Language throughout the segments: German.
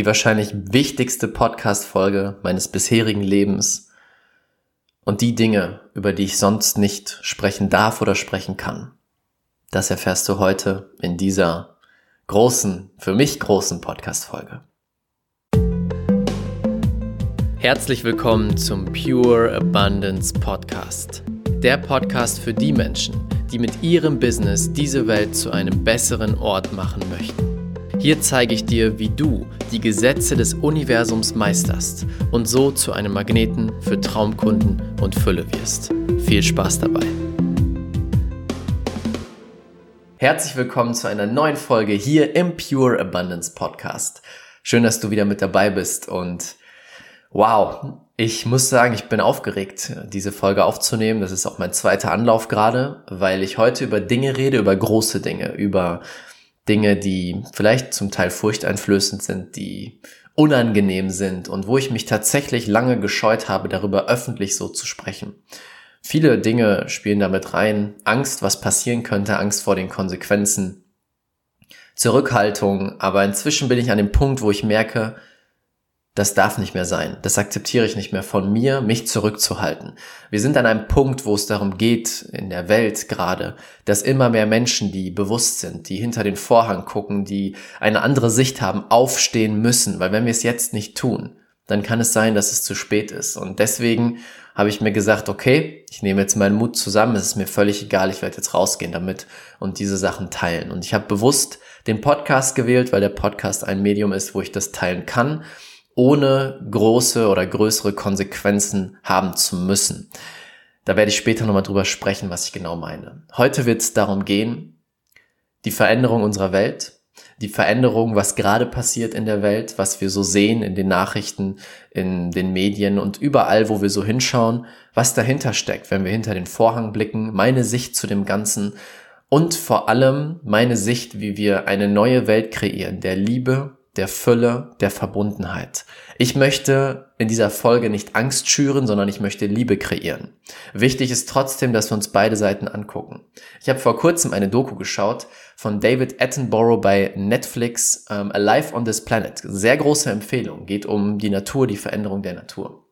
die wahrscheinlich wichtigste Podcast-Folge meines bisherigen Lebens und die Dinge, über die ich sonst nicht sprechen darf oder sprechen kann. Das erfährst du heute in dieser großen, für mich großen Podcast-Folge. Herzlich willkommen zum Pure Abundance Podcast. Der Podcast für die Menschen, die mit ihrem Business diese Welt zu einem besseren Ort machen möchten. Hier zeige ich dir, wie du die Gesetze des Universums meisterst und so zu einem Magneten für Traumkunden und Fülle wirst. Viel Spaß dabei. Herzlich willkommen zu einer neuen Folge hier im Pure Abundance Podcast. Schön, dass du wieder mit dabei bist und wow, ich muss sagen, ich bin aufgeregt, diese Folge aufzunehmen. Das ist auch mein zweiter Anlauf gerade, weil ich heute über Dinge rede, über große Dinge, über Dinge, die vielleicht zum Teil furchteinflößend sind, die unangenehm sind und wo ich mich tatsächlich lange gescheut habe, darüber öffentlich so zu sprechen. Viele Dinge spielen damit rein. Angst, was passieren könnte, Angst vor den Konsequenzen, Zurückhaltung. Aber inzwischen bin ich an dem Punkt, wo ich merke, das darf nicht mehr sein. Das akzeptiere ich nicht mehr von mir, mich zurückzuhalten. Wir sind an einem Punkt, wo es darum geht, in der Welt gerade, dass immer mehr Menschen, die bewusst sind, die hinter den Vorhang gucken, die eine andere Sicht haben, aufstehen müssen. Weil wenn wir es jetzt nicht tun, dann kann es sein, dass es zu spät ist. Und deswegen habe ich mir gesagt, okay, ich nehme jetzt meinen Mut zusammen, es ist mir völlig egal, ich werde jetzt rausgehen damit und diese Sachen teilen. Und ich habe bewusst den Podcast gewählt, weil der Podcast ein Medium ist, wo ich das teilen kann ohne große oder größere Konsequenzen haben zu müssen. Da werde ich später nochmal drüber sprechen, was ich genau meine. Heute wird es darum gehen, die Veränderung unserer Welt, die Veränderung, was gerade passiert in der Welt, was wir so sehen in den Nachrichten, in den Medien und überall, wo wir so hinschauen, was dahinter steckt, wenn wir hinter den Vorhang blicken, meine Sicht zu dem Ganzen und vor allem meine Sicht, wie wir eine neue Welt kreieren, der Liebe, der Fülle, der Verbundenheit. Ich möchte in dieser Folge nicht Angst schüren, sondern ich möchte Liebe kreieren. Wichtig ist trotzdem, dass wir uns beide Seiten angucken. Ich habe vor kurzem eine Doku geschaut von David Attenborough bei Netflix, um, Alive on this Planet. Sehr große Empfehlung. Geht um die Natur, die Veränderung der Natur.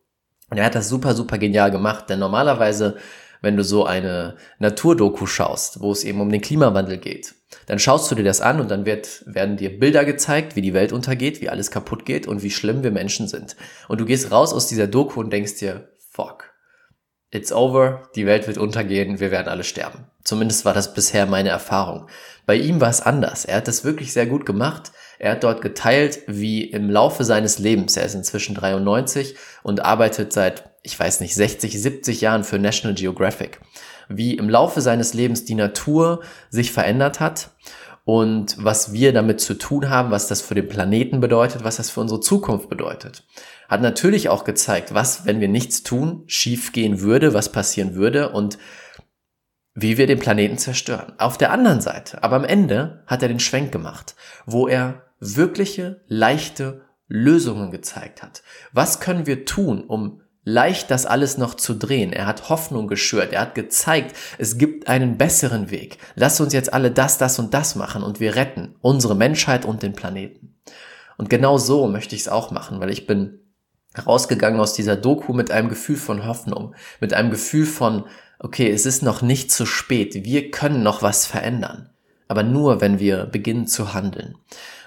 Und er hat das super, super genial gemacht, denn normalerweise wenn du so eine Naturdoku schaust, wo es eben um den Klimawandel geht. Dann schaust du dir das an und dann wird, werden dir Bilder gezeigt, wie die Welt untergeht, wie alles kaputt geht und wie schlimm wir Menschen sind. Und du gehst raus aus dieser Doku und denkst dir, fuck, it's over, die Welt wird untergehen, wir werden alle sterben. Zumindest war das bisher meine Erfahrung. Bei ihm war es anders. Er hat das wirklich sehr gut gemacht. Er hat dort geteilt, wie im Laufe seines Lebens, er ist inzwischen 93 und arbeitet seit ich weiß nicht, 60, 70 Jahren für National Geographic, wie im Laufe seines Lebens die Natur sich verändert hat und was wir damit zu tun haben, was das für den Planeten bedeutet, was das für unsere Zukunft bedeutet. Hat natürlich auch gezeigt, was, wenn wir nichts tun, schiefgehen würde, was passieren würde und wie wir den Planeten zerstören. Auf der anderen Seite, aber am Ende hat er den Schwenk gemacht, wo er wirkliche, leichte Lösungen gezeigt hat. Was können wir tun, um leicht, das alles noch zu drehen. Er hat Hoffnung geschürt. Er hat gezeigt, es gibt einen besseren Weg. Lass uns jetzt alle das, das und das machen und wir retten unsere Menschheit und den Planeten. Und genau so möchte ich es auch machen, weil ich bin rausgegangen aus dieser Doku mit einem Gefühl von Hoffnung, mit einem Gefühl von, okay, es ist noch nicht zu spät, wir können noch was verändern, aber nur, wenn wir beginnen zu handeln.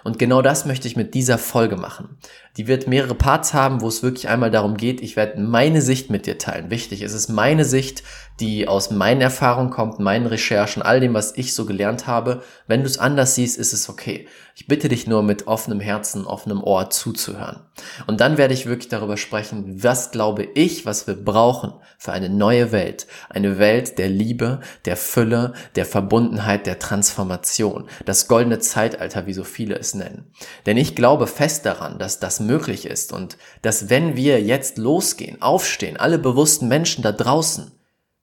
Und genau das möchte ich mit dieser Folge machen. Die wird mehrere Parts haben, wo es wirklich einmal darum geht, ich werde meine Sicht mit dir teilen. Wichtig, es ist meine Sicht, die aus meinen Erfahrungen kommt, meinen Recherchen, all dem, was ich so gelernt habe. Wenn du es anders siehst, ist es okay. Ich bitte dich nur mit offenem Herzen, offenem Ohr zuzuhören. Und dann werde ich wirklich darüber sprechen, was glaube ich, was wir brauchen für eine neue Welt. Eine Welt der Liebe, der Fülle, der Verbundenheit, der Transformation. Das goldene Zeitalter, wie so viele es nennen. Denn ich glaube fest daran, dass das möglich ist und dass wenn wir jetzt losgehen, aufstehen, alle bewussten Menschen da draußen,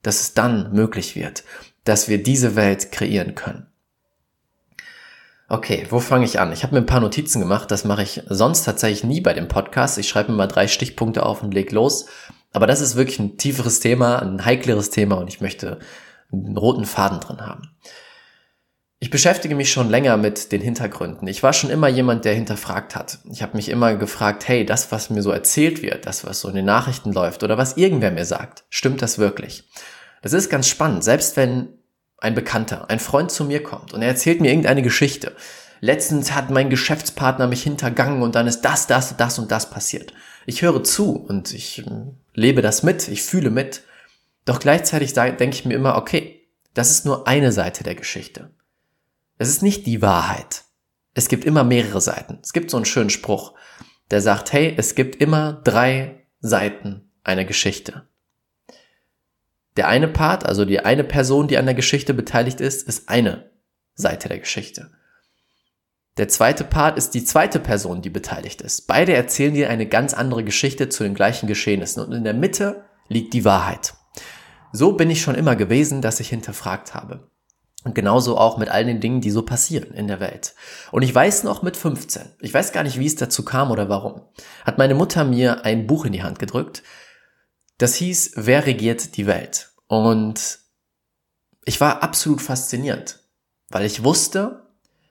dass es dann möglich wird, dass wir diese Welt kreieren können. Okay, wo fange ich an? Ich habe mir ein paar Notizen gemacht, das mache ich sonst tatsächlich nie bei dem Podcast. Ich schreibe mir mal drei Stichpunkte auf und leg los. Aber das ist wirklich ein tieferes Thema, ein heikleres Thema und ich möchte einen roten Faden drin haben. Ich beschäftige mich schon länger mit den Hintergründen. Ich war schon immer jemand, der hinterfragt hat. Ich habe mich immer gefragt, hey, das, was mir so erzählt wird, das, was so in den Nachrichten läuft oder was irgendwer mir sagt, stimmt das wirklich? Das ist ganz spannend. Selbst wenn ein Bekannter, ein Freund zu mir kommt und er erzählt mir irgendeine Geschichte. Letztens hat mein Geschäftspartner mich hintergangen und dann ist das, das, das und das passiert. Ich höre zu und ich hm, lebe das mit, ich fühle mit. Doch gleichzeitig denke ich mir immer, okay, das ist nur eine Seite der Geschichte. Es ist nicht die Wahrheit. Es gibt immer mehrere Seiten. Es gibt so einen schönen Spruch, der sagt, hey, es gibt immer drei Seiten einer Geschichte. Der eine Part, also die eine Person, die an der Geschichte beteiligt ist, ist eine Seite der Geschichte. Der zweite Part ist die zweite Person, die beteiligt ist. Beide erzählen dir eine ganz andere Geschichte zu den gleichen Geschehnissen und in der Mitte liegt die Wahrheit. So bin ich schon immer gewesen, dass ich hinterfragt habe. Und genauso auch mit all den Dingen, die so passieren in der Welt. Und ich weiß noch mit 15, ich weiß gar nicht, wie es dazu kam oder warum, hat meine Mutter mir ein Buch in die Hand gedrückt, das hieß Wer regiert die Welt? Und ich war absolut fasziniert, weil ich wusste,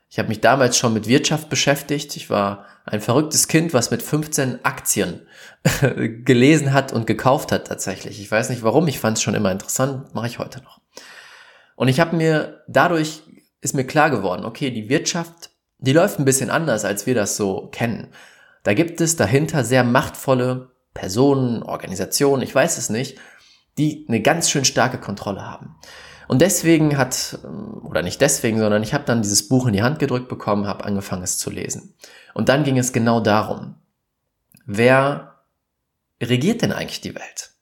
ich habe mich damals schon mit Wirtschaft beschäftigt. Ich war ein verrücktes Kind, was mit 15 Aktien gelesen hat und gekauft hat tatsächlich. Ich weiß nicht warum, ich fand es schon immer interessant, mache ich heute noch. Und ich habe mir, dadurch ist mir klar geworden, okay, die Wirtschaft, die läuft ein bisschen anders, als wir das so kennen. Da gibt es dahinter sehr machtvolle Personen, Organisationen, ich weiß es nicht, die eine ganz schön starke Kontrolle haben. Und deswegen hat, oder nicht deswegen, sondern ich habe dann dieses Buch in die Hand gedrückt bekommen, habe angefangen es zu lesen. Und dann ging es genau darum, wer regiert denn eigentlich die Welt?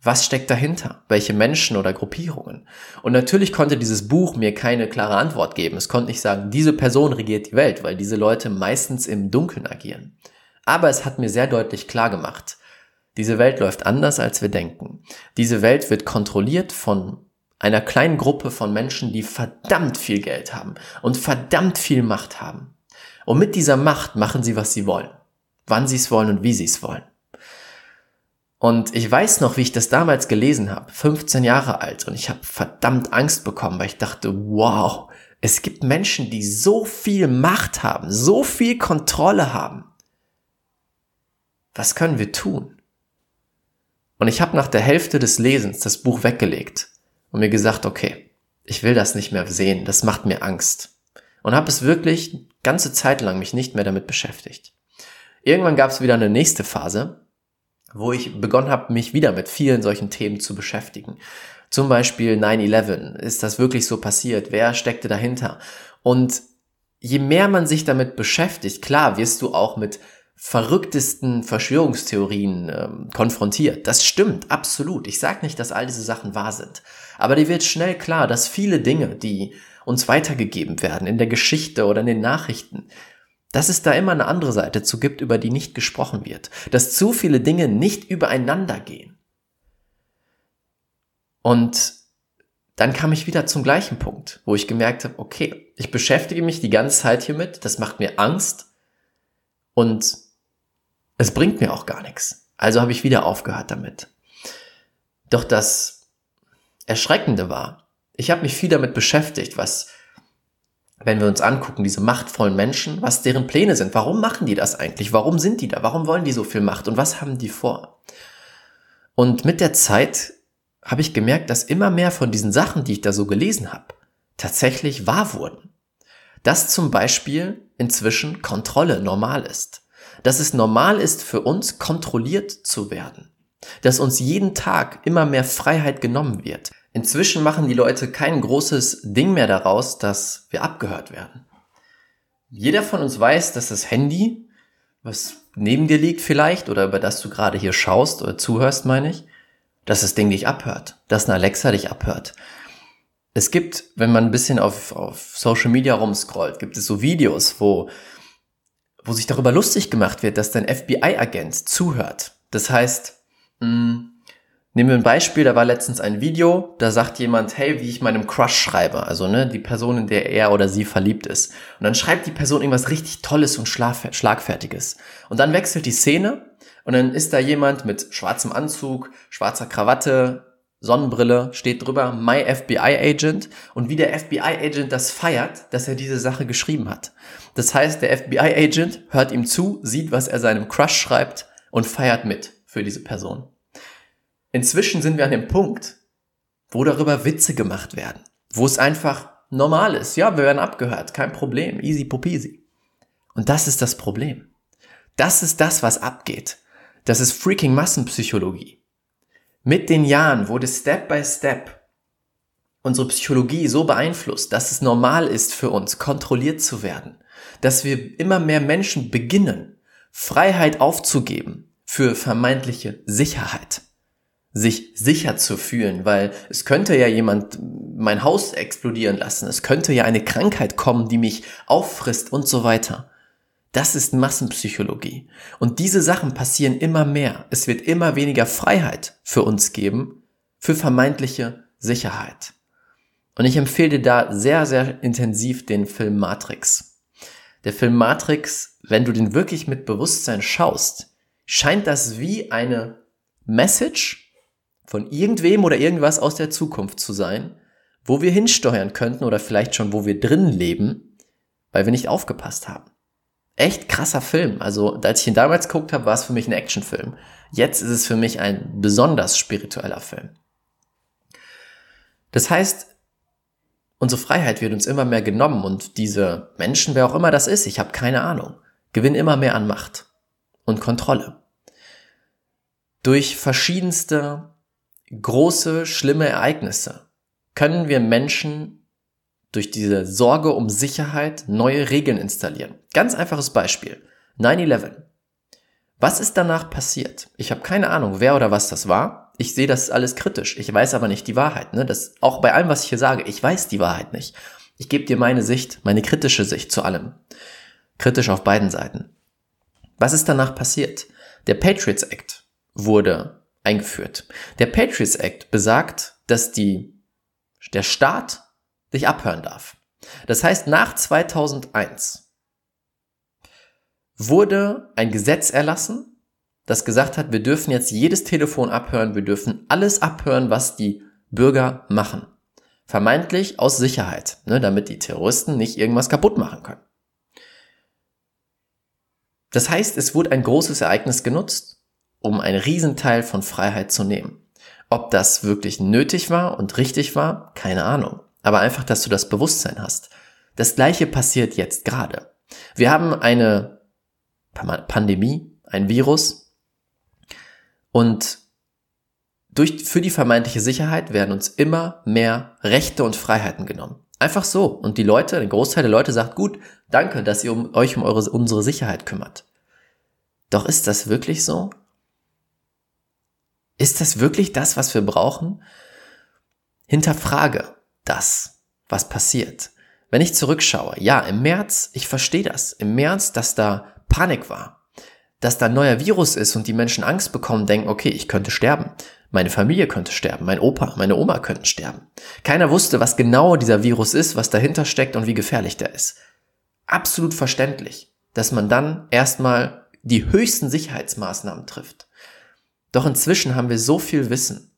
Was steckt dahinter? Welche Menschen oder Gruppierungen? Und natürlich konnte dieses Buch mir keine klare Antwort geben. Es konnte nicht sagen, diese Person regiert die Welt, weil diese Leute meistens im Dunkeln agieren. Aber es hat mir sehr deutlich klar gemacht, diese Welt läuft anders, als wir denken. Diese Welt wird kontrolliert von einer kleinen Gruppe von Menschen, die verdammt viel Geld haben und verdammt viel Macht haben. Und mit dieser Macht machen sie, was sie wollen. Wann sie es wollen und wie sie es wollen. Und ich weiß noch, wie ich das damals gelesen habe, 15 Jahre alt, und ich habe verdammt Angst bekommen, weil ich dachte, wow, es gibt Menschen, die so viel Macht haben, so viel Kontrolle haben. Was können wir tun? Und ich habe nach der Hälfte des Lesens das Buch weggelegt und mir gesagt, okay, ich will das nicht mehr sehen, das macht mir Angst. Und habe es wirklich ganze Zeit lang mich nicht mehr damit beschäftigt. Irgendwann gab es wieder eine nächste Phase, wo ich begonnen habe, mich wieder mit vielen solchen Themen zu beschäftigen. Zum Beispiel 9-11. Ist das wirklich so passiert? Wer steckte dahinter? Und je mehr man sich damit beschäftigt, klar, wirst du auch mit verrücktesten Verschwörungstheorien ähm, konfrontiert. Das stimmt, absolut. Ich sage nicht, dass all diese Sachen wahr sind. Aber dir wird schnell klar, dass viele Dinge, die uns weitergegeben werden in der Geschichte oder in den Nachrichten, dass es da immer eine andere Seite zu gibt, über die nicht gesprochen wird, dass zu viele Dinge nicht übereinander gehen. Und dann kam ich wieder zum gleichen Punkt, wo ich gemerkt habe, okay, ich beschäftige mich die ganze Zeit hiermit, das macht mir Angst und es bringt mir auch gar nichts. Also habe ich wieder aufgehört damit. Doch das Erschreckende war, ich habe mich viel damit beschäftigt, was wenn wir uns angucken, diese machtvollen Menschen, was deren Pläne sind. Warum machen die das eigentlich? Warum sind die da? Warum wollen die so viel Macht? Und was haben die vor? Und mit der Zeit habe ich gemerkt, dass immer mehr von diesen Sachen, die ich da so gelesen habe, tatsächlich wahr wurden. Dass zum Beispiel inzwischen Kontrolle normal ist. Dass es normal ist für uns, kontrolliert zu werden. Dass uns jeden Tag immer mehr Freiheit genommen wird. Inzwischen machen die Leute kein großes Ding mehr daraus, dass wir abgehört werden. Jeder von uns weiß, dass das Handy, was neben dir liegt vielleicht oder über das du gerade hier schaust oder zuhörst, meine ich, dass das Ding dich abhört, dass eine Alexa dich abhört. Es gibt, wenn man ein bisschen auf, auf Social Media rumscrollt, gibt es so Videos, wo, wo sich darüber lustig gemacht wird, dass dein FBI-Agent zuhört. Das heißt, mh, mm, Nehmen wir ein Beispiel, da war letztens ein Video, da sagt jemand, hey, wie ich meinem Crush schreibe, also ne, die Person, in der er oder sie verliebt ist. Und dann schreibt die Person irgendwas richtig Tolles und Schlagfertiges. Und dann wechselt die Szene und dann ist da jemand mit schwarzem Anzug, schwarzer Krawatte, Sonnenbrille, steht drüber My FBI Agent und wie der FBI Agent das feiert, dass er diese Sache geschrieben hat. Das heißt, der FBI Agent hört ihm zu, sieht, was er seinem Crush schreibt und feiert mit für diese Person. Inzwischen sind wir an dem Punkt, wo darüber Witze gemacht werden, wo es einfach normal ist. Ja, wir werden abgehört, kein Problem, easy popeasy. Und das ist das Problem. Das ist das, was abgeht. Das ist freaking Massenpsychologie. Mit den Jahren wurde Step by Step unsere Psychologie so beeinflusst, dass es normal ist für uns, kontrolliert zu werden, dass wir immer mehr Menschen beginnen, Freiheit aufzugeben für vermeintliche Sicherheit sich sicher zu fühlen, weil es könnte ja jemand mein Haus explodieren lassen, es könnte ja eine Krankheit kommen, die mich auffrisst und so weiter. Das ist Massenpsychologie. Und diese Sachen passieren immer mehr. Es wird immer weniger Freiheit für uns geben, für vermeintliche Sicherheit. Und ich empfehle dir da sehr, sehr intensiv den Film Matrix. Der Film Matrix, wenn du den wirklich mit Bewusstsein schaust, scheint das wie eine Message von irgendwem oder irgendwas aus der Zukunft zu sein, wo wir hinsteuern könnten oder vielleicht schon wo wir drin leben, weil wir nicht aufgepasst haben. Echt krasser Film. Also, als ich ihn damals geguckt habe, war es für mich ein Actionfilm. Jetzt ist es für mich ein besonders spiritueller Film. Das heißt, unsere Freiheit wird uns immer mehr genommen und diese Menschen, wer auch immer das ist, ich habe keine Ahnung, gewinnen immer mehr an Macht und Kontrolle. Durch verschiedenste große, schlimme Ereignisse können wir Menschen durch diese Sorge um Sicherheit neue Regeln installieren. Ganz einfaches Beispiel. 9-11. Was ist danach passiert? Ich habe keine Ahnung, wer oder was das war. Ich sehe das alles kritisch. Ich weiß aber nicht die Wahrheit. Ne? Das, auch bei allem, was ich hier sage, ich weiß die Wahrheit nicht. Ich gebe dir meine Sicht, meine kritische Sicht zu allem. Kritisch auf beiden Seiten. Was ist danach passiert? Der Patriots Act wurde eingeführt. Der Patriots Act besagt, dass die, der Staat dich abhören darf. Das heißt, nach 2001 wurde ein Gesetz erlassen, das gesagt hat, wir dürfen jetzt jedes Telefon abhören, wir dürfen alles abhören, was die Bürger machen. Vermeintlich aus Sicherheit, ne, damit die Terroristen nicht irgendwas kaputt machen können. Das heißt, es wurde ein großes Ereignis genutzt, um einen Riesenteil von Freiheit zu nehmen. Ob das wirklich nötig war und richtig war, keine Ahnung. Aber einfach, dass du das Bewusstsein hast. Das gleiche passiert jetzt gerade. Wir haben eine Pandemie, ein Virus und durch, für die vermeintliche Sicherheit werden uns immer mehr Rechte und Freiheiten genommen. Einfach so. Und die Leute, ein Großteil der Leute sagt, gut, danke, dass ihr um, euch um eure, unsere Sicherheit kümmert. Doch ist das wirklich so? Ist das wirklich das, was wir brauchen? Hinterfrage das, was passiert. Wenn ich zurückschaue, ja, im März, ich verstehe das, im März, dass da Panik war, dass da ein neuer Virus ist und die Menschen Angst bekommen, denken, okay, ich könnte sterben, meine Familie könnte sterben, mein Opa, meine Oma könnten sterben. Keiner wusste, was genau dieser Virus ist, was dahinter steckt und wie gefährlich der ist. Absolut verständlich, dass man dann erstmal die höchsten Sicherheitsmaßnahmen trifft. Doch inzwischen haben wir so viel Wissen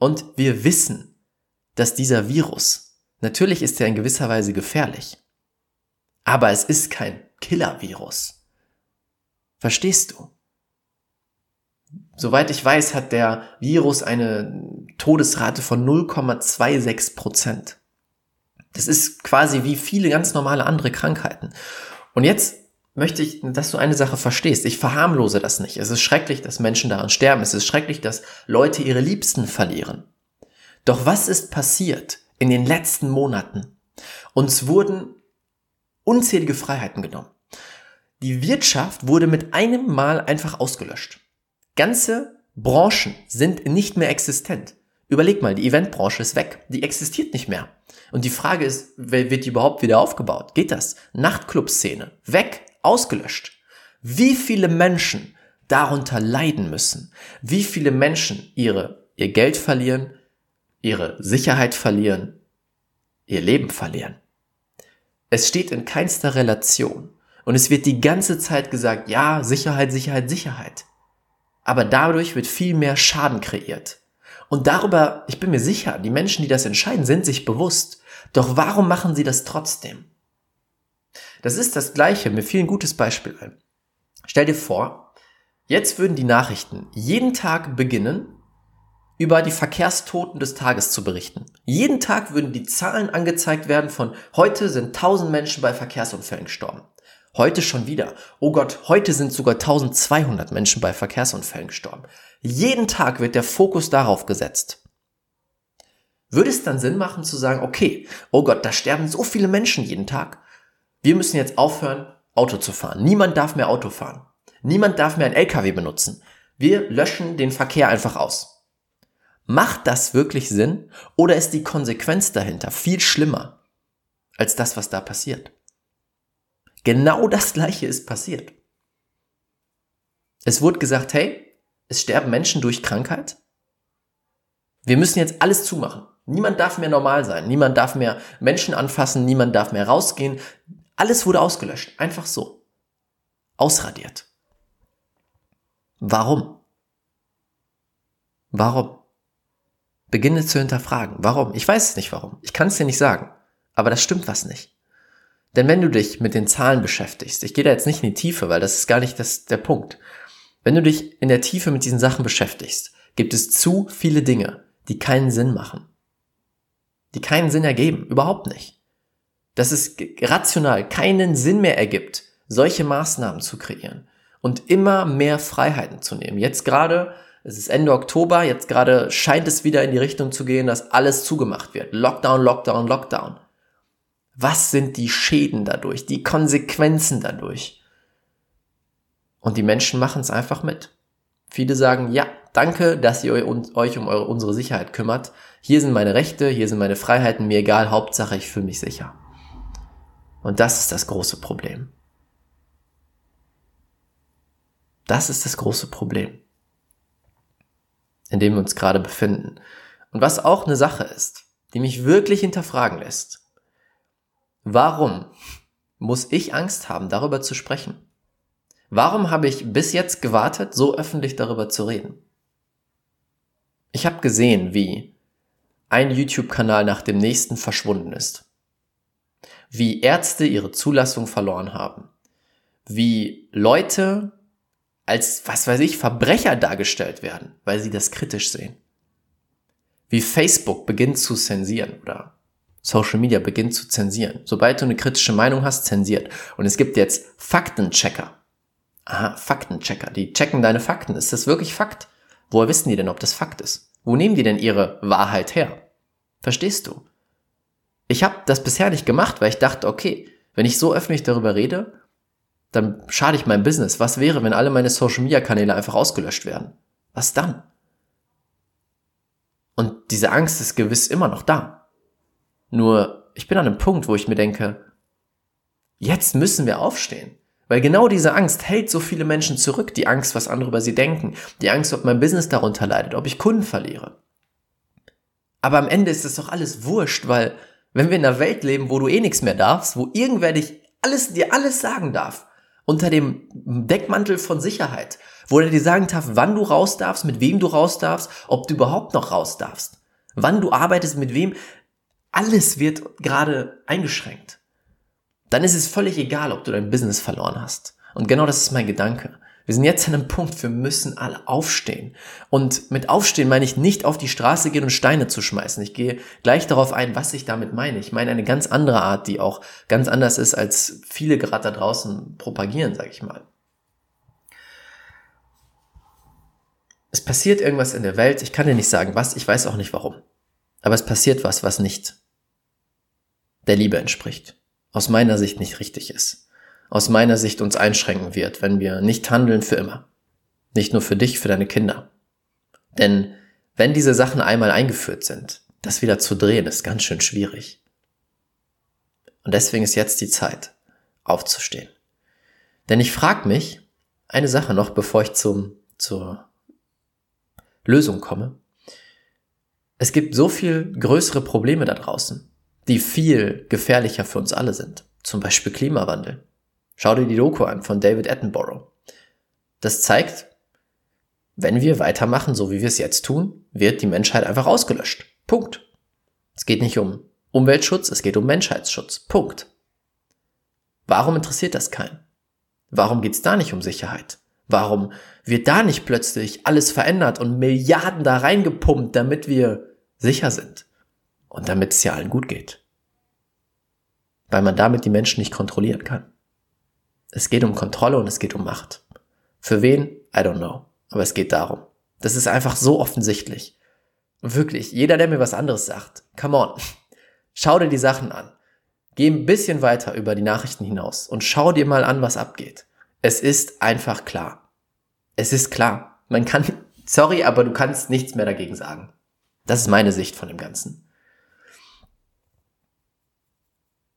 und wir wissen, dass dieser Virus, natürlich ist er in gewisser Weise gefährlich, aber es ist kein Killer-Virus. Verstehst du? Soweit ich weiß, hat der Virus eine Todesrate von 0,26 Prozent. Das ist quasi wie viele ganz normale andere Krankheiten. Und jetzt möchte ich, dass du eine Sache verstehst. Ich verharmlose das nicht. Es ist schrecklich, dass Menschen daran sterben. Es ist schrecklich, dass Leute ihre Liebsten verlieren. Doch was ist passiert in den letzten Monaten? Uns wurden unzählige Freiheiten genommen. Die Wirtschaft wurde mit einem Mal einfach ausgelöscht. Ganze Branchen sind nicht mehr existent. Überleg mal, die Eventbranche ist weg. Die existiert nicht mehr. Und die Frage ist, wird die überhaupt wieder aufgebaut? Geht das? Nachtclub-Szene. Weg ausgelöscht. Wie viele Menschen darunter leiden müssen, wie viele Menschen ihre, ihr Geld verlieren, ihre Sicherheit verlieren, ihr Leben verlieren. Es steht in keinster Relation. Und es wird die ganze Zeit gesagt, ja, Sicherheit, Sicherheit, Sicherheit. Aber dadurch wird viel mehr Schaden kreiert. Und darüber, ich bin mir sicher, die Menschen, die das entscheiden, sind sich bewusst. Doch warum machen sie das trotzdem? Das ist das Gleiche. Mir fiel ein gutes Beispiel ein. Stell dir vor, jetzt würden die Nachrichten jeden Tag beginnen, über die Verkehrstoten des Tages zu berichten. Jeden Tag würden die Zahlen angezeigt werden von heute sind 1000 Menschen bei Verkehrsunfällen gestorben. Heute schon wieder. Oh Gott, heute sind sogar 1200 Menschen bei Verkehrsunfällen gestorben. Jeden Tag wird der Fokus darauf gesetzt. Würde es dann Sinn machen zu sagen, okay, oh Gott, da sterben so viele Menschen jeden Tag. Wir müssen jetzt aufhören, Auto zu fahren. Niemand darf mehr Auto fahren. Niemand darf mehr ein LKW benutzen. Wir löschen den Verkehr einfach aus. Macht das wirklich Sinn oder ist die Konsequenz dahinter viel schlimmer als das, was da passiert? Genau das gleiche ist passiert. Es wurde gesagt, hey, es sterben Menschen durch Krankheit. Wir müssen jetzt alles zumachen. Niemand darf mehr normal sein. Niemand darf mehr Menschen anfassen. Niemand darf mehr rausgehen. Alles wurde ausgelöscht. Einfach so. Ausradiert. Warum? Warum? Beginne zu hinterfragen. Warum? Ich weiß es nicht warum. Ich kann es dir nicht sagen. Aber das stimmt was nicht. Denn wenn du dich mit den Zahlen beschäftigst, ich gehe da jetzt nicht in die Tiefe, weil das ist gar nicht das, der Punkt. Wenn du dich in der Tiefe mit diesen Sachen beschäftigst, gibt es zu viele Dinge, die keinen Sinn machen. Die keinen Sinn ergeben. Überhaupt nicht. Dass es rational keinen Sinn mehr ergibt, solche Maßnahmen zu kreieren und immer mehr Freiheiten zu nehmen. Jetzt gerade es ist Ende Oktober, jetzt gerade scheint es wieder in die Richtung zu gehen, dass alles zugemacht wird. Lockdown, Lockdown, Lockdown. Was sind die Schäden dadurch, die Konsequenzen dadurch? Und die Menschen machen es einfach mit. Viele sagen, ja, danke, dass ihr euch um eure, unsere Sicherheit kümmert. Hier sind meine Rechte, hier sind meine Freiheiten, mir egal, Hauptsache ich fühle mich sicher. Und das ist das große Problem. Das ist das große Problem in dem wir uns gerade befinden. Und was auch eine Sache ist, die mich wirklich hinterfragen lässt. Warum muss ich Angst haben, darüber zu sprechen? Warum habe ich bis jetzt gewartet, so öffentlich darüber zu reden? Ich habe gesehen, wie ein YouTube-Kanal nach dem nächsten verschwunden ist. Wie Ärzte ihre Zulassung verloren haben. Wie Leute als, was weiß ich, Verbrecher dargestellt werden, weil sie das kritisch sehen. Wie Facebook beginnt zu zensieren oder Social Media beginnt zu zensieren. Sobald du eine kritische Meinung hast, zensiert. Und es gibt jetzt Faktenchecker. Aha, Faktenchecker. Die checken deine Fakten. Ist das wirklich Fakt? Woher wissen die denn, ob das Fakt ist? Wo nehmen die denn ihre Wahrheit her? Verstehst du? Ich habe das bisher nicht gemacht, weil ich dachte, okay, wenn ich so öffentlich darüber rede, dann schade ich meinem Business. Was wäre, wenn alle meine Social Media Kanäle einfach ausgelöscht werden? Was dann? Und diese Angst ist gewiss immer noch da. Nur, ich bin an einem Punkt, wo ich mir denke, jetzt müssen wir aufstehen. Weil genau diese Angst hält so viele Menschen zurück. Die Angst, was andere über sie denken. Die Angst, ob mein Business darunter leidet, ob ich Kunden verliere. Aber am Ende ist es doch alles wurscht, weil wenn wir in einer Welt leben, wo du eh nichts mehr darfst, wo irgendwer dich alles, dir alles sagen darf, unter dem Deckmantel von Sicherheit, wo er dir sagen darf, wann du raus darfst, mit wem du raus darfst, ob du überhaupt noch raus darfst, wann du arbeitest, mit wem. Alles wird gerade eingeschränkt. Dann ist es völlig egal, ob du dein Business verloren hast. Und genau das ist mein Gedanke. Wir sind jetzt an einem Punkt, wir müssen alle aufstehen. Und mit aufstehen meine ich nicht auf die Straße gehen und Steine zu schmeißen. Ich gehe gleich darauf ein, was ich damit meine. Ich meine eine ganz andere Art, die auch ganz anders ist, als viele gerade da draußen propagieren, sag ich mal. Es passiert irgendwas in der Welt, ich kann dir nicht sagen was, ich weiß auch nicht warum. Aber es passiert was, was nicht der Liebe entspricht. Aus meiner Sicht nicht richtig ist aus meiner Sicht uns einschränken wird, wenn wir nicht handeln für immer. Nicht nur für dich, für deine Kinder. Denn wenn diese Sachen einmal eingeführt sind, das wieder zu drehen, ist ganz schön schwierig. Und deswegen ist jetzt die Zeit, aufzustehen. Denn ich frage mich, eine Sache noch, bevor ich zum, zur Lösung komme. Es gibt so viel größere Probleme da draußen, die viel gefährlicher für uns alle sind. Zum Beispiel Klimawandel. Schau dir die Doku an von David Attenborough. Das zeigt, wenn wir weitermachen, so wie wir es jetzt tun, wird die Menschheit einfach ausgelöscht. Punkt. Es geht nicht um Umweltschutz, es geht um Menschheitsschutz. Punkt. Warum interessiert das keinen? Warum geht's da nicht um Sicherheit? Warum wird da nicht plötzlich alles verändert und Milliarden da reingepumpt, damit wir sicher sind und damit es ja allen gut geht? Weil man damit die Menschen nicht kontrollieren kann. Es geht um Kontrolle und es geht um Macht. Für wen? I don't know. Aber es geht darum. Das ist einfach so offensichtlich. Und wirklich, jeder, der mir was anderes sagt, come on, schau dir die Sachen an. Geh ein bisschen weiter über die Nachrichten hinaus und schau dir mal an, was abgeht. Es ist einfach klar. Es ist klar. Man kann, sorry, aber du kannst nichts mehr dagegen sagen. Das ist meine Sicht von dem Ganzen.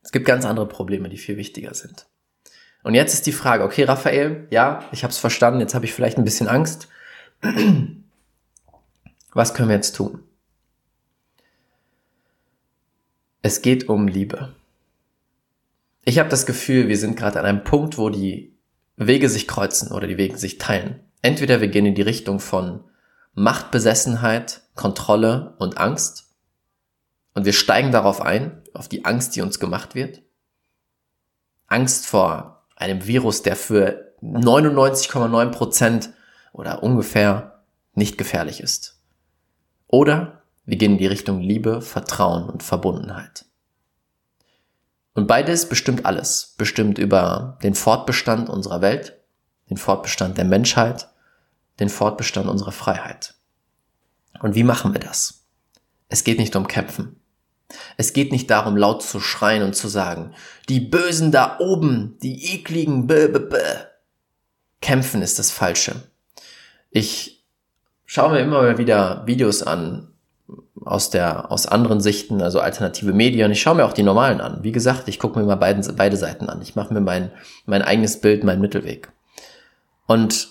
Es gibt ganz andere Probleme, die viel wichtiger sind. Und jetzt ist die Frage, okay, Raphael, ja, ich habe es verstanden, jetzt habe ich vielleicht ein bisschen Angst. Was können wir jetzt tun? Es geht um Liebe. Ich habe das Gefühl, wir sind gerade an einem Punkt, wo die Wege sich kreuzen oder die Wege sich teilen. Entweder wir gehen in die Richtung von Machtbesessenheit, Kontrolle und Angst und wir steigen darauf ein, auf die Angst, die uns gemacht wird. Angst vor einem Virus, der für 99,9 Prozent oder ungefähr nicht gefährlich ist. Oder wir gehen in die Richtung Liebe, Vertrauen und Verbundenheit. Und beides bestimmt alles. Bestimmt über den Fortbestand unserer Welt, den Fortbestand der Menschheit, den Fortbestand unserer Freiheit. Und wie machen wir das? Es geht nicht um Kämpfen. Es geht nicht darum, laut zu schreien und zu sagen, die Bösen da oben, die ekligen, b -b -b. Kämpfen ist das Falsche. Ich schaue mir immer wieder Videos an aus der aus anderen Sichten, also alternative Medien. Ich schaue mir auch die normalen an. Wie gesagt, ich gucke mir mal beiden, beide Seiten an. Ich mache mir mein mein eigenes Bild, meinen Mittelweg. Und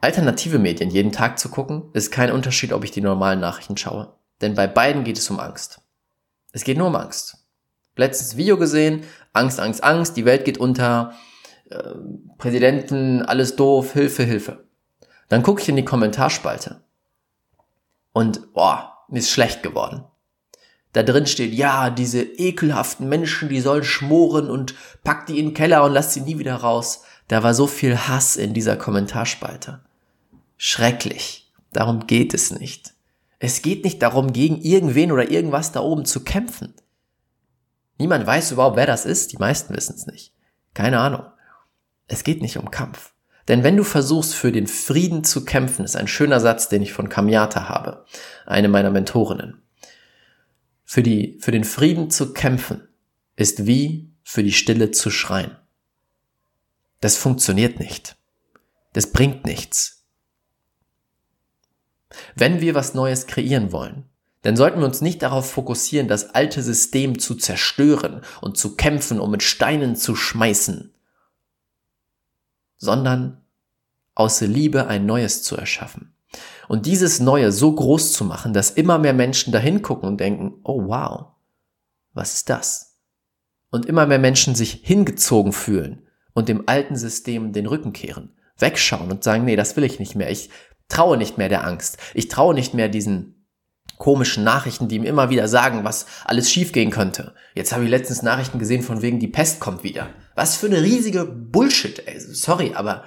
alternative Medien jeden Tag zu gucken, ist kein Unterschied, ob ich die normalen Nachrichten schaue. Denn bei beiden geht es um Angst. Es geht nur um Angst. Letztes Video gesehen, Angst, Angst, Angst, die Welt geht unter, äh, Präsidenten, alles doof, Hilfe, Hilfe. Dann gucke ich in die Kommentarspalte und boah, mir ist schlecht geworden. Da drin steht, ja, diese ekelhaften Menschen, die sollen schmoren und pack die in den Keller und lass sie nie wieder raus. Da war so viel Hass in dieser Kommentarspalte. Schrecklich. Darum geht es nicht. Es geht nicht darum, gegen irgendwen oder irgendwas da oben zu kämpfen. Niemand weiß überhaupt, wer das ist. Die meisten wissen es nicht. Keine Ahnung. Es geht nicht um Kampf. Denn wenn du versuchst, für den Frieden zu kämpfen, ist ein schöner Satz, den ich von Kamiata habe, eine meiner Mentorinnen. Für, die, für den Frieden zu kämpfen ist wie für die Stille zu schreien. Das funktioniert nicht. Das bringt nichts. Wenn wir was Neues kreieren wollen, dann sollten wir uns nicht darauf fokussieren, das alte System zu zerstören und zu kämpfen und mit Steinen zu schmeißen, sondern aus Liebe ein Neues zu erschaffen. Und dieses Neue so groß zu machen, dass immer mehr Menschen dahin gucken und denken, oh wow, was ist das? Und immer mehr Menschen sich hingezogen fühlen und dem alten System den Rücken kehren, wegschauen und sagen, nee, das will ich nicht mehr. Ich traue nicht mehr der Angst. Ich traue nicht mehr diesen komischen Nachrichten, die ihm immer wieder sagen, was alles schiefgehen könnte. Jetzt habe ich letztens Nachrichten gesehen von wegen, die Pest kommt wieder. Was für eine riesige Bullshit, ey. Sorry, aber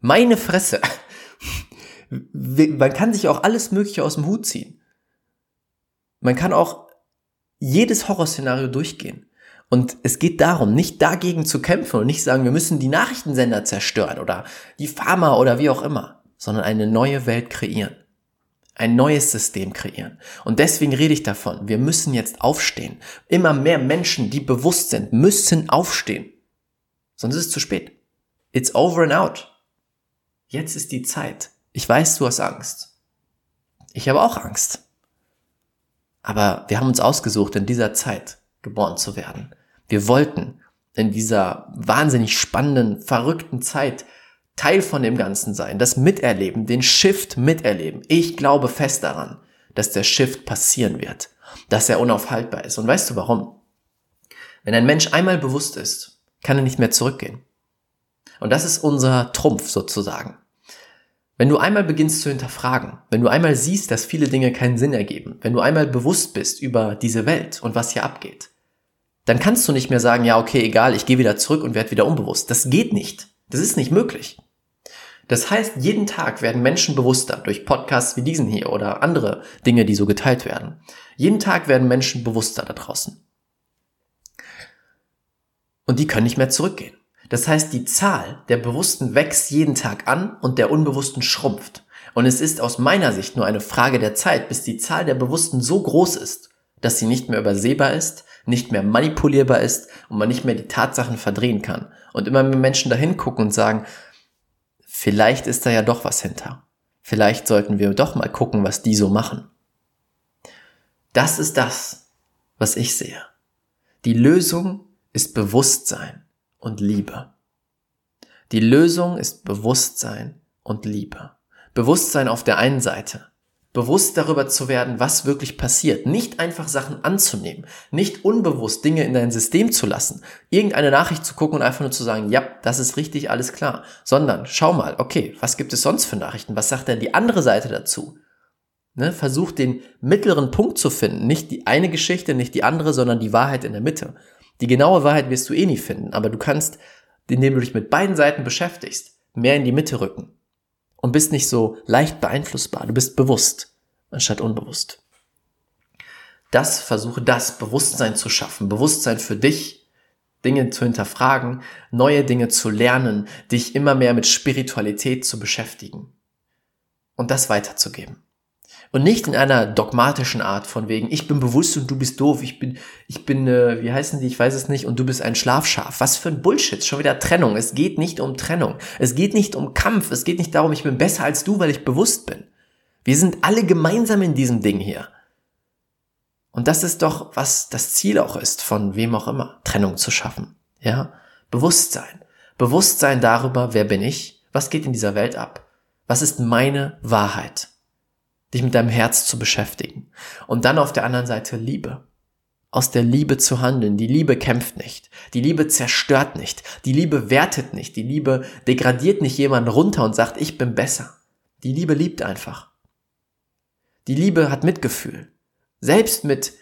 meine Fresse. Man kann sich auch alles Mögliche aus dem Hut ziehen. Man kann auch jedes Horrorszenario durchgehen. Und es geht darum, nicht dagegen zu kämpfen und nicht sagen, wir müssen die Nachrichtensender zerstören oder die Pharma oder wie auch immer, sondern eine neue Welt kreieren. Ein neues System kreieren. Und deswegen rede ich davon, wir müssen jetzt aufstehen. Immer mehr Menschen, die bewusst sind, müssen aufstehen. Sonst ist es zu spät. It's over and out. Jetzt ist die Zeit. Ich weiß, du hast Angst. Ich habe auch Angst. Aber wir haben uns ausgesucht, in dieser Zeit geboren zu werden. Wir wollten in dieser wahnsinnig spannenden, verrückten Zeit Teil von dem Ganzen sein, das Miterleben, den Shift miterleben. Ich glaube fest daran, dass der Shift passieren wird, dass er unaufhaltbar ist. Und weißt du warum? Wenn ein Mensch einmal bewusst ist, kann er nicht mehr zurückgehen. Und das ist unser Trumpf sozusagen. Wenn du einmal beginnst zu hinterfragen, wenn du einmal siehst, dass viele Dinge keinen Sinn ergeben, wenn du einmal bewusst bist über diese Welt und was hier abgeht, dann kannst du nicht mehr sagen, ja, okay, egal, ich gehe wieder zurück und werde wieder unbewusst. Das geht nicht. Das ist nicht möglich. Das heißt, jeden Tag werden Menschen bewusster durch Podcasts wie diesen hier oder andere Dinge, die so geteilt werden. Jeden Tag werden Menschen bewusster da draußen. Und die können nicht mehr zurückgehen. Das heißt, die Zahl der Bewussten wächst jeden Tag an und der Unbewussten schrumpft. Und es ist aus meiner Sicht nur eine Frage der Zeit, bis die Zahl der Bewussten so groß ist, dass sie nicht mehr übersehbar ist, nicht mehr manipulierbar ist und man nicht mehr die Tatsachen verdrehen kann. Und immer mehr Menschen dahin gucken und sagen, vielleicht ist da ja doch was hinter. Vielleicht sollten wir doch mal gucken, was die so machen. Das ist das, was ich sehe. Die Lösung ist Bewusstsein und Liebe. Die Lösung ist Bewusstsein und Liebe. Bewusstsein auf der einen Seite, bewusst darüber zu werden, was wirklich passiert. Nicht einfach Sachen anzunehmen, nicht unbewusst Dinge in dein System zu lassen, irgendeine Nachricht zu gucken und einfach nur zu sagen, ja, das ist richtig, alles klar, sondern schau mal, okay, was gibt es sonst für Nachrichten? Was sagt denn die andere Seite dazu? Ne, versuch den mittleren Punkt zu finden, nicht die eine Geschichte, nicht die andere, sondern die Wahrheit in der Mitte. Die genaue Wahrheit wirst du eh nie finden, aber du kannst, indem du dich mit beiden Seiten beschäftigst, mehr in die Mitte rücken und bist nicht so leicht beeinflussbar. Du bist bewusst anstatt unbewusst. Das versuche das Bewusstsein zu schaffen, Bewusstsein für dich, Dinge zu hinterfragen, neue Dinge zu lernen, dich immer mehr mit Spiritualität zu beschäftigen und das weiterzugeben. Und nicht in einer dogmatischen Art von wegen, ich bin bewusst und du bist doof, ich bin, ich bin, äh, wie heißen die, ich weiß es nicht, und du bist ein Schlafschaf. Was für ein Bullshit, schon wieder Trennung. Es geht nicht um Trennung. Es geht nicht um Kampf. Es geht nicht darum, ich bin besser als du, weil ich bewusst bin. Wir sind alle gemeinsam in diesem Ding hier. Und das ist doch, was das Ziel auch ist, von wem auch immer, Trennung zu schaffen. Ja? Bewusstsein. Bewusstsein darüber, wer bin ich? Was geht in dieser Welt ab? Was ist meine Wahrheit? Dich mit deinem Herz zu beschäftigen. Und dann auf der anderen Seite Liebe. Aus der Liebe zu handeln. Die Liebe kämpft nicht. Die Liebe zerstört nicht. Die Liebe wertet nicht. Die Liebe degradiert nicht jemanden runter und sagt, ich bin besser. Die Liebe liebt einfach. Die Liebe hat Mitgefühl. Selbst mit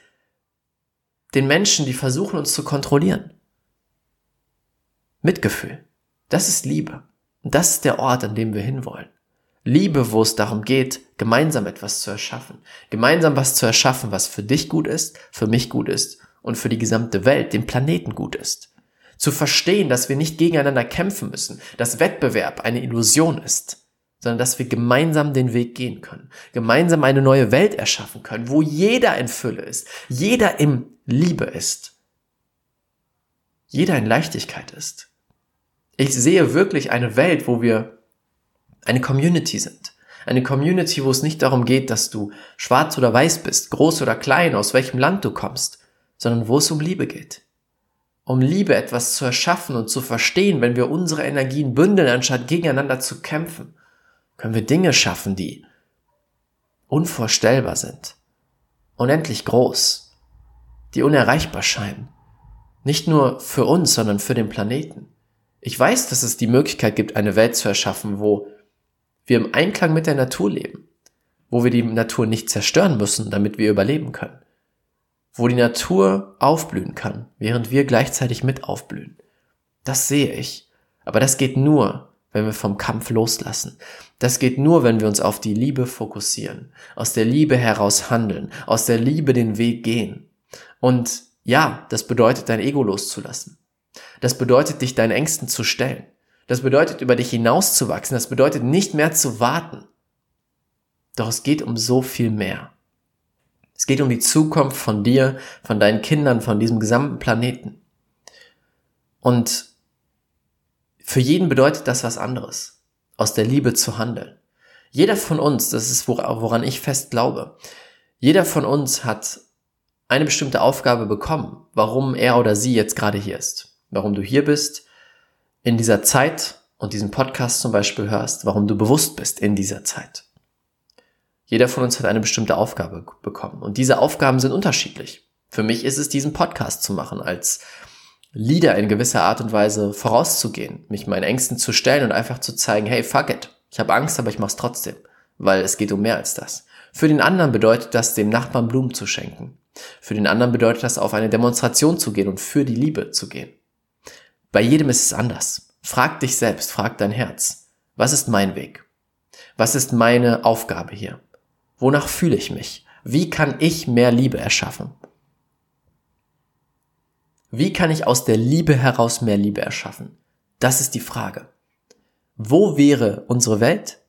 den Menschen, die versuchen uns zu kontrollieren. Mitgefühl. Das ist Liebe. Und das ist der Ort, an dem wir hinwollen. Liebe, wo es darum geht, gemeinsam etwas zu erschaffen. Gemeinsam was zu erschaffen, was für dich gut ist, für mich gut ist und für die gesamte Welt, den Planeten gut ist. Zu verstehen, dass wir nicht gegeneinander kämpfen müssen, dass Wettbewerb eine Illusion ist, sondern dass wir gemeinsam den Weg gehen können, gemeinsam eine neue Welt erschaffen können, wo jeder in Fülle ist, jeder im Liebe ist, jeder in Leichtigkeit ist. Ich sehe wirklich eine Welt, wo wir eine Community sind. Eine Community, wo es nicht darum geht, dass du schwarz oder weiß bist, groß oder klein, aus welchem Land du kommst, sondern wo es um Liebe geht. Um Liebe etwas zu erschaffen und zu verstehen, wenn wir unsere Energien bündeln, anstatt gegeneinander zu kämpfen, können wir Dinge schaffen, die unvorstellbar sind, unendlich groß, die unerreichbar scheinen. Nicht nur für uns, sondern für den Planeten. Ich weiß, dass es die Möglichkeit gibt, eine Welt zu erschaffen, wo wir im Einklang mit der Natur leben, wo wir die Natur nicht zerstören müssen, damit wir überleben können, wo die Natur aufblühen kann, während wir gleichzeitig mit aufblühen. Das sehe ich. Aber das geht nur, wenn wir vom Kampf loslassen. Das geht nur, wenn wir uns auf die Liebe fokussieren, aus der Liebe heraus handeln, aus der Liebe den Weg gehen. Und ja, das bedeutet dein Ego loszulassen. Das bedeutet dich deinen Ängsten zu stellen. Das bedeutet, über dich hinauszuwachsen. Das bedeutet, nicht mehr zu warten. Doch es geht um so viel mehr. Es geht um die Zukunft von dir, von deinen Kindern, von diesem gesamten Planeten. Und für jeden bedeutet das was anderes, aus der Liebe zu handeln. Jeder von uns, das ist woran ich fest glaube, jeder von uns hat eine bestimmte Aufgabe bekommen, warum er oder sie jetzt gerade hier ist, warum du hier bist, in dieser Zeit und diesen Podcast zum Beispiel hörst, warum du bewusst bist in dieser Zeit. Jeder von uns hat eine bestimmte Aufgabe bekommen und diese Aufgaben sind unterschiedlich. Für mich ist es, diesen Podcast zu machen, als Leader in gewisser Art und Weise vorauszugehen, mich meinen Ängsten zu stellen und einfach zu zeigen, hey, fuck it. Ich habe Angst, aber ich mache es trotzdem, weil es geht um mehr als das. Für den anderen bedeutet das, dem Nachbarn Blumen zu schenken. Für den anderen bedeutet das, auf eine Demonstration zu gehen und für die Liebe zu gehen. Bei jedem ist es anders. Frag dich selbst, frag dein Herz. Was ist mein Weg? Was ist meine Aufgabe hier? Wonach fühle ich mich? Wie kann ich mehr Liebe erschaffen? Wie kann ich aus der Liebe heraus mehr Liebe erschaffen? Das ist die Frage. Wo wäre unsere Welt,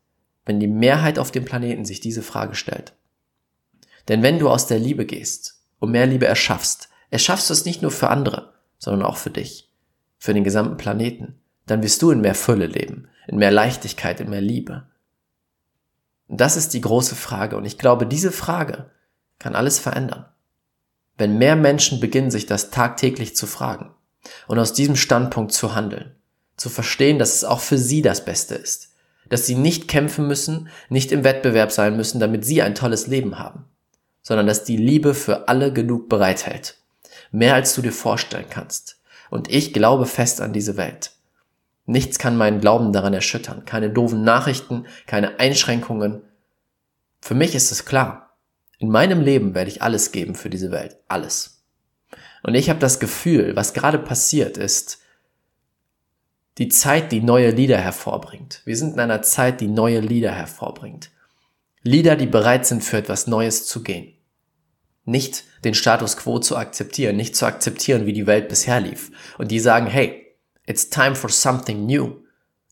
wenn die Mehrheit auf dem Planeten sich diese Frage stellt? Denn wenn du aus der Liebe gehst und mehr Liebe erschaffst, erschaffst du es nicht nur für andere, sondern auch für dich, für den gesamten Planeten. Dann wirst du in mehr Fülle leben, in mehr Leichtigkeit, in mehr Liebe. Und das ist die große Frage. Und ich glaube, diese Frage kann alles verändern. Wenn mehr Menschen beginnen, sich das tagtäglich zu fragen und aus diesem Standpunkt zu handeln, zu verstehen, dass es auch für sie das Beste ist, dass sie nicht kämpfen müssen, nicht im Wettbewerb sein müssen, damit sie ein tolles Leben haben, sondern dass die Liebe für alle genug bereithält. Mehr als du dir vorstellen kannst. Und ich glaube fest an diese Welt. Nichts kann meinen Glauben daran erschüttern. Keine doofen Nachrichten, keine Einschränkungen. Für mich ist es klar. In meinem Leben werde ich alles geben für diese Welt. Alles. Und ich habe das Gefühl, was gerade passiert ist, die Zeit, die neue Lieder hervorbringt. Wir sind in einer Zeit, die neue Lieder hervorbringt. Lieder, die bereit sind, für etwas Neues zu gehen. Nicht den Status quo zu akzeptieren, nicht zu akzeptieren, wie die Welt bisher lief. Und die sagen, hey, It's time for something new.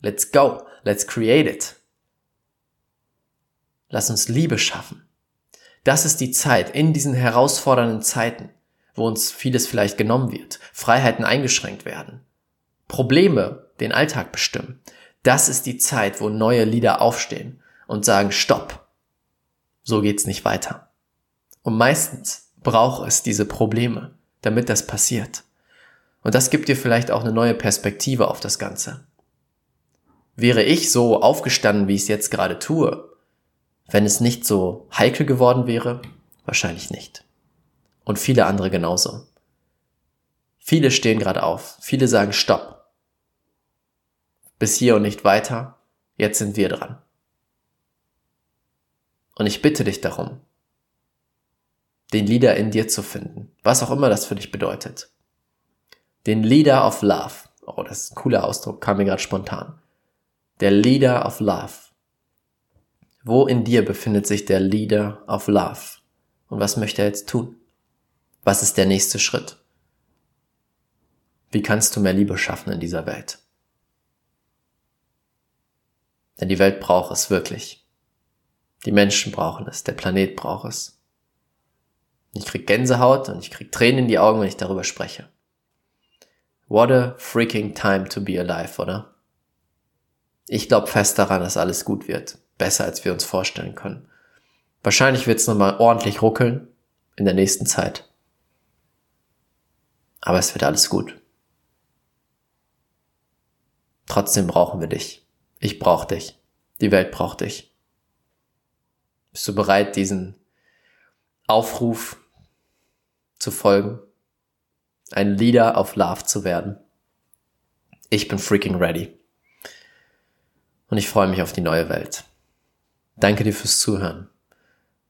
Let's go. Let's create it. Lass uns Liebe schaffen. Das ist die Zeit in diesen herausfordernden Zeiten, wo uns vieles vielleicht genommen wird, Freiheiten eingeschränkt werden, Probleme den Alltag bestimmen. Das ist die Zeit, wo neue Lieder aufstehen und sagen, stopp. So geht's nicht weiter. Und meistens braucht es diese Probleme, damit das passiert. Und das gibt dir vielleicht auch eine neue Perspektive auf das Ganze. Wäre ich so aufgestanden, wie ich es jetzt gerade tue, wenn es nicht so heikel geworden wäre? Wahrscheinlich nicht. Und viele andere genauso. Viele stehen gerade auf. Viele sagen Stopp. Bis hier und nicht weiter. Jetzt sind wir dran. Und ich bitte dich darum, den Leader in dir zu finden, was auch immer das für dich bedeutet. Den Leader of Love. Oh, das ist ein cooler Ausdruck, kam mir gerade spontan. Der Leader of Love. Wo in dir befindet sich der Leader of Love? Und was möchte er jetzt tun? Was ist der nächste Schritt? Wie kannst du mehr Liebe schaffen in dieser Welt? Denn die Welt braucht es wirklich. Die Menschen brauchen es, der Planet braucht es. Ich krieg Gänsehaut und ich krieg Tränen in die Augen, wenn ich darüber spreche. What a freaking time to be alive, oder? Ich glaube fest daran, dass alles gut wird. Besser, als wir uns vorstellen können. Wahrscheinlich wird es nochmal ordentlich ruckeln in der nächsten Zeit. Aber es wird alles gut. Trotzdem brauchen wir dich. Ich brauche dich. Die Welt braucht dich. Bist du bereit, diesen Aufruf zu folgen? ein Leader of Love zu werden. Ich bin freaking ready. Und ich freue mich auf die neue Welt. Danke dir fürs Zuhören.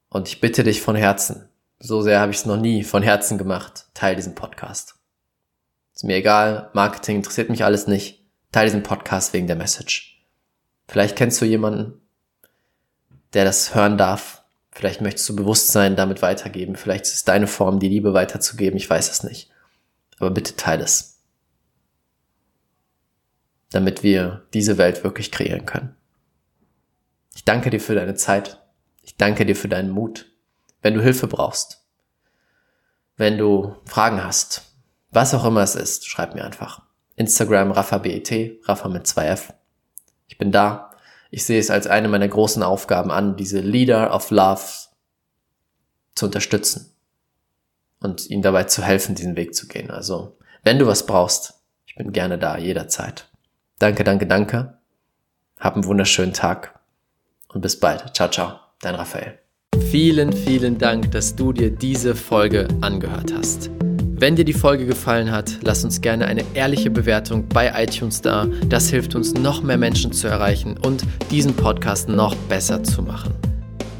Und ich bitte dich von Herzen, so sehr habe ich es noch nie von Herzen gemacht, teil diesen Podcast. Ist mir egal, Marketing interessiert mich alles nicht. Teil diesen Podcast wegen der Message. Vielleicht kennst du jemanden, der das hören darf. Vielleicht möchtest du Bewusstsein damit weitergeben. Vielleicht ist es deine Form, die Liebe weiterzugeben. Ich weiß es nicht. Aber bitte teile es. Damit wir diese Welt wirklich kreieren können. Ich danke dir für deine Zeit. Ich danke dir für deinen Mut. Wenn du Hilfe brauchst, wenn du Fragen hast, was auch immer es ist, schreib mir einfach. Instagram RaffaBET, Rafa mit 2F. Ich bin da. Ich sehe es als eine meiner großen Aufgaben an, diese Leader of Love zu unterstützen und ihnen dabei zu helfen, diesen Weg zu gehen. Also, wenn du was brauchst, ich bin gerne da, jederzeit. Danke, danke, danke. Hab einen wunderschönen Tag und bis bald. Ciao, ciao. Dein Raphael. Vielen, vielen Dank, dass du dir diese Folge angehört hast. Wenn dir die Folge gefallen hat, lass uns gerne eine ehrliche Bewertung bei iTunes da. Das hilft uns, noch mehr Menschen zu erreichen und diesen Podcast noch besser zu machen.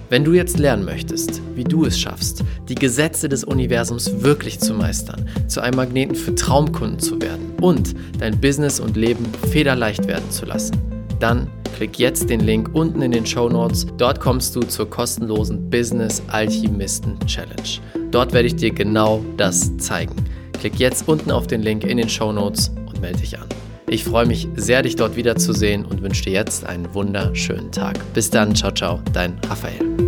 Wenn du jetzt lernen möchtest, wie du es schaffst, die Gesetze des Universums wirklich zu meistern, zu einem Magneten für Traumkunden zu werden und dein Business und Leben federleicht werden zu lassen, dann klick jetzt den Link unten in den Show Notes. Dort kommst du zur kostenlosen Business Alchemisten Challenge. Dort werde ich dir genau das zeigen. Klick jetzt unten auf den Link in den Show Notes und melde dich an. Ich freue mich sehr, dich dort wiederzusehen und wünsche dir jetzt einen wunderschönen Tag. Bis dann, ciao, ciao, dein Raphael.